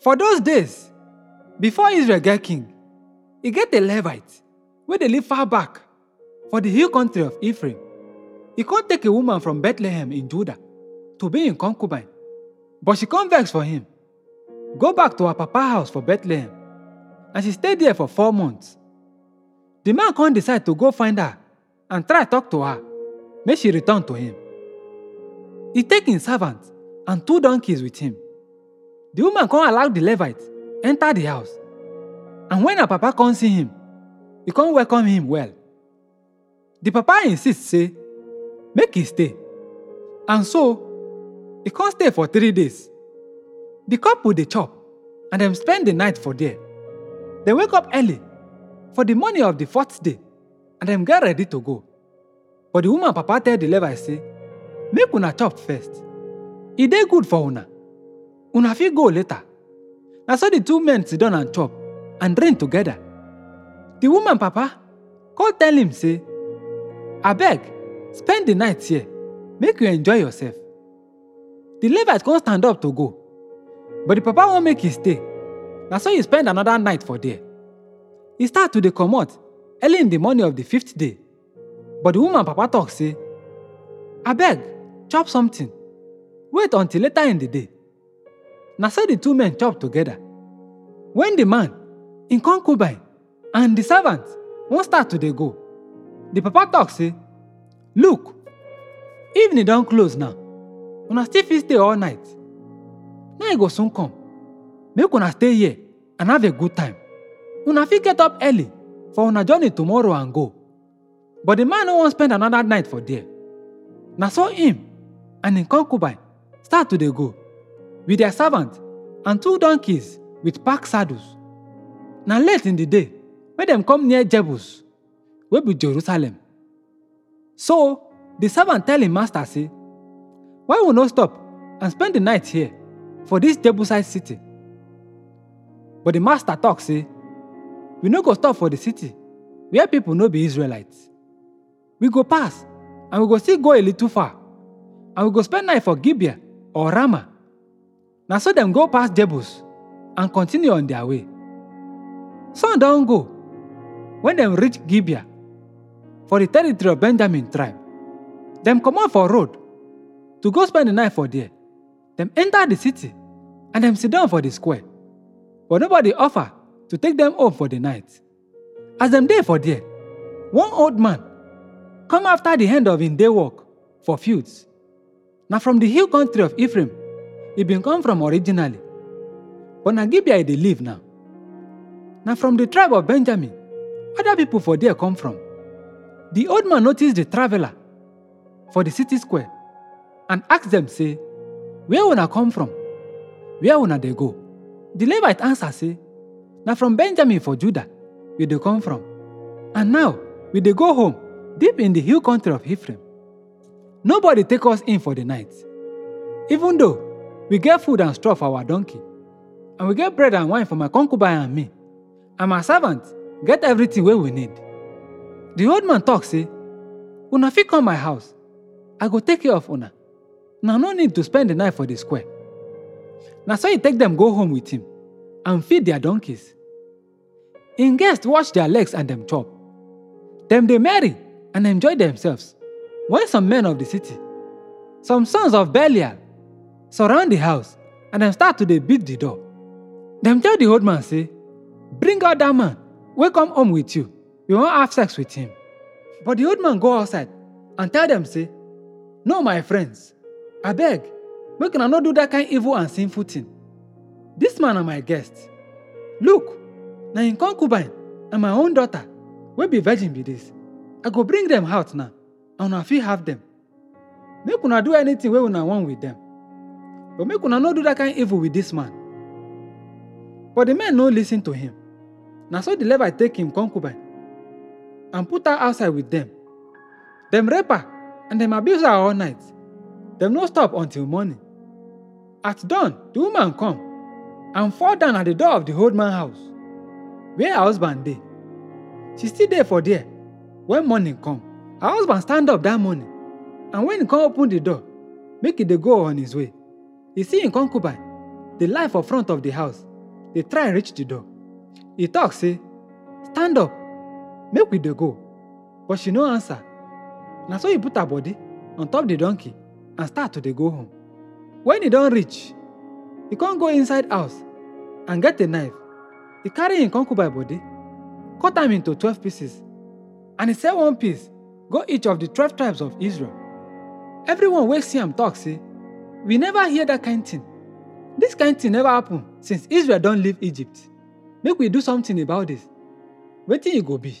For those days, before Israel get king, he get a Levite wey dey live far back for the hill country of Ephraim. E come take a woman from Bethlehem in Judah to be im concubine, but she come vex for him. Go back to her papa house for Bethlehem, and she stay there for four months. The man come decide to go find her and try talk to her, make she return to him. He take im servant and two donkeys with him. The woman come allow the Levite enter the house. And when her papa come see him, he come welcome him well. The papa insist say, make he stay. And so, he come stay for three days. The couple dey chop and dem spend the night for there. Dem wake up early for the morning of the fourth day and dem get ready to go. But the woman papa tell the Levite say, make una chop first. E dey good for una. Una fit go later. Na so the two men sit down and chop and drink together. The woman papa come tell him say, abeg spend the night here make you enjoy yourself. The Levite come stand up to go, but the papa wan make e stay. Na so he spend another night for there. E start to dey comot early in the morning of the fifth day. But the woman papa talk say, abeg chop something, wait until later in the day. Na so the two men chop together. When the man, im concubine, and the servant wan start to dey go, the papa talk say, look, evening don close now, una still fit stay all night. Night go soon come, make una stay here and have a good time. Una fit get up early for una journey tomorrow and go. But the man no wan spend another night for there. Na so him and im concubine start to dey go with their servant and two donkeys with pack saddles. Na late in the day when them come near Jebus, wey be Jerusalem. So the servant tell im master say, why we no stop and spend the night here for this Jebusite city? But the master talk say, we no go stop for the city where people no be Israelites. We go pass and we go still go a little far and we go spend night for Gibeah or Ramah. Na so them go past Jebus and continue on their way. Some don't go when dem reach Gibeah for the territory of Benjamin tribe. Dem comot for road to go spend the night for there. Dem enter the city and dem sit down for the square. But nobody offer to take them home for the night. As dem dey for there, one old man come after the end of im day work for fields. Now from the hill country of Ephraim e bin come from originally, but na Gibeah live now. Na from the tribe of Benjamin, other people for there come from. The old man notice the traveler for the city square and ask dem say, where una come from? Where una dey go? The Levite answer say, na from Benjamin for Judah we dey come from. And now we dey go home deep in the hill country of Ephraim. Nobody take us in for the night. Even though we get food and straw for our donkey, and we get bread and wine for my concubine and me, and my servant get everything we need. The old man talk say, una fit come my house, I go take care of una. Una no need to spend the night for the square. Na so he take them go home with him and feed their donkeys. Im guests wash their legs and dem chop. Dem dey merry and enjoy themselves when some men of the city, some sons of Belial, surround the house and dem start to dey beat the door. Dem tell the old man say, bring out that man wey come home with you, we wan have sex with him. But the old man go outside and tell dem say, no my friends, abeg make una no do that kind evil and sinful thing. This man na my guest. Look, na im concubine and my own daughter wey be virgin be this. I go bring them out now and una fit have them. Make una do anything wey una want with them. But make una no do that kind evil with this man. But the men no listen to him. Na so the Levite take him concubine and put her outside with them. Dem rape her and dem abuse her all night. Dem no stop until morning. At dawn, the woman come and fall down at the door of the old man house, where her husband dey. She still dey for there when morning come. Her husband stand up that morning, and when he come open the door, make e dey go on his way. He see im concubine, dey lie for front of the house dey try reach the door. E talk say, stand up, make we dey go. But she no answer. Na so e put her body on top the donkey and start to dey go home. When e don reach, e come go inside house and get a knife. E carry im concubine body, cut am into twelve pieces, and e sell one piece go each of the twelve tribes of Israel. Everyone wey see am talk say, we never hear that kind thing. This kind thing never happen since Israel don't leave Egypt. Make we do something about this. Wetin e go be?